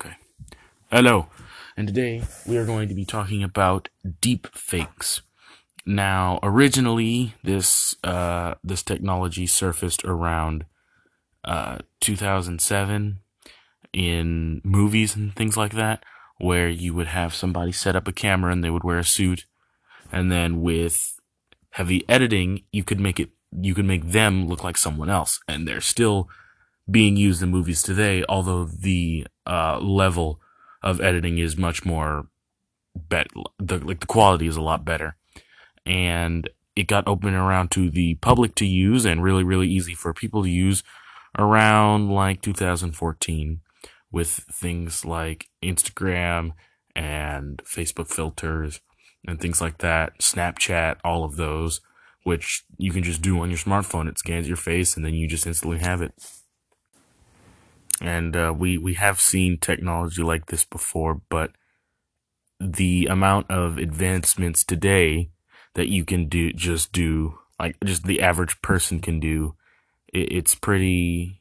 Okay. Hello. And today we are going to be talking about deep fakes. Now, originally this uh this technology surfaced around uh 2007 in movies and things like that where you would have somebody set up a camera and they would wear a suit and then with heavy editing you could make it you could make them look like someone else and they're still being used in movies today, although the uh, level of editing is much more bet the like the quality is a lot better. And it got open around to the public to use and really, really easy for people to use around like 2014 with things like Instagram and Facebook filters and things like that, Snapchat, all of those, which you can just do on your smartphone. It scans your face and then you just instantly have it and uh, we we have seen technology like this before, but the amount of advancements today that you can do just do like just the average person can do, it, it's pretty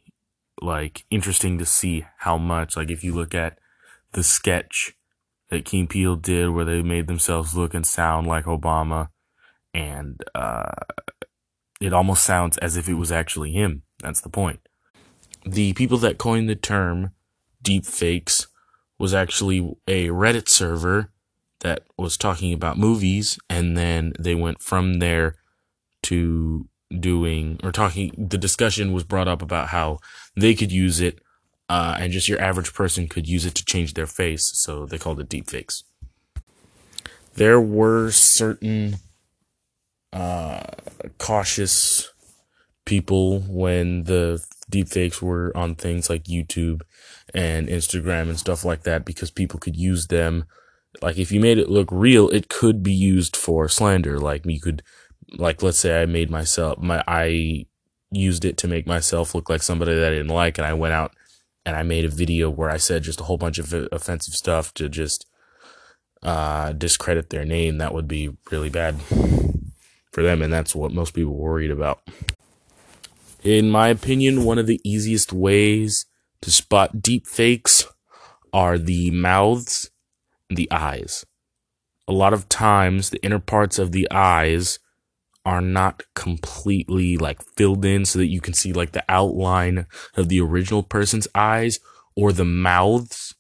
like interesting to see how much like if you look at the sketch that Key and Peele did where they made themselves look and sound like Obama and uh, it almost sounds as if it was actually him. That's the point the people that coined the term deepfakes was actually a Reddit server that was talking about movies, and then they went from there to doing or talking. The discussion was brought up about how they could use it, uh, and just your average person could use it to change their face. So they called it deepfakes. There were certain uh, cautious people when the deepfakes were on things like YouTube and Instagram and stuff like that because people could use them. Like if you made it look real, it could be used for slander. Like you could, like let's say I made myself, my I used it to make myself look like somebody that I didn't like, and I went out and I made a video where I said just a whole bunch of offensive stuff to just uh, discredit their name. That would be really bad for them, and that's what most people worried about. In my opinion, one of the easiest ways to spot deep fakes are the mouths and the eyes. A lot of times, the inner parts of the eyes are not completely like filled in so that you can see like the outline of the original person's eyes or the mouths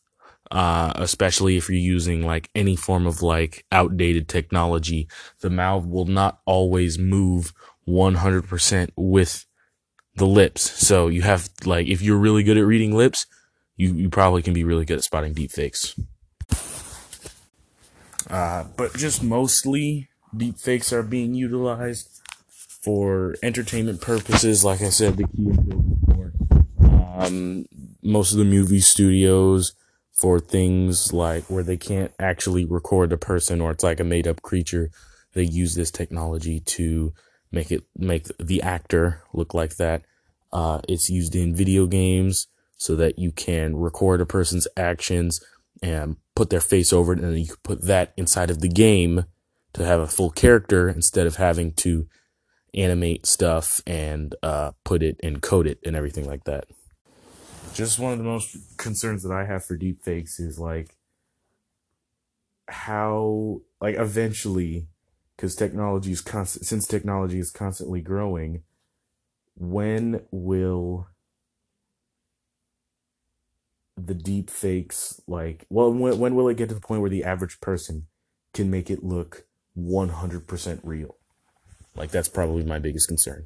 uh, especially if you're using like any form of like outdated technology the mouth will not always move 100% with the lips. So you have like if you're really good at reading lips, you, you probably can be really good at spotting deep fakes. Uh, but just mostly deep fakes are being utilized for entertainment purposes, like I said, the key before. Um, most of the movie studios for things like where they can't actually record a person or it's like a made up creature, they use this technology to make it make the actor look like that. Uh, it's used in video games so that you can record a person's actions and put their face over it, and then you can put that inside of the game to have a full character instead of having to animate stuff and uh, put it and code it and everything like that. Just one of the most concerns that I have for deepfakes is like how like eventually because technology is constant since technology is constantly growing when will the deep fakes like well when, when will it get to the point where the average person can make it look 100% real? Like that's probably my biggest concern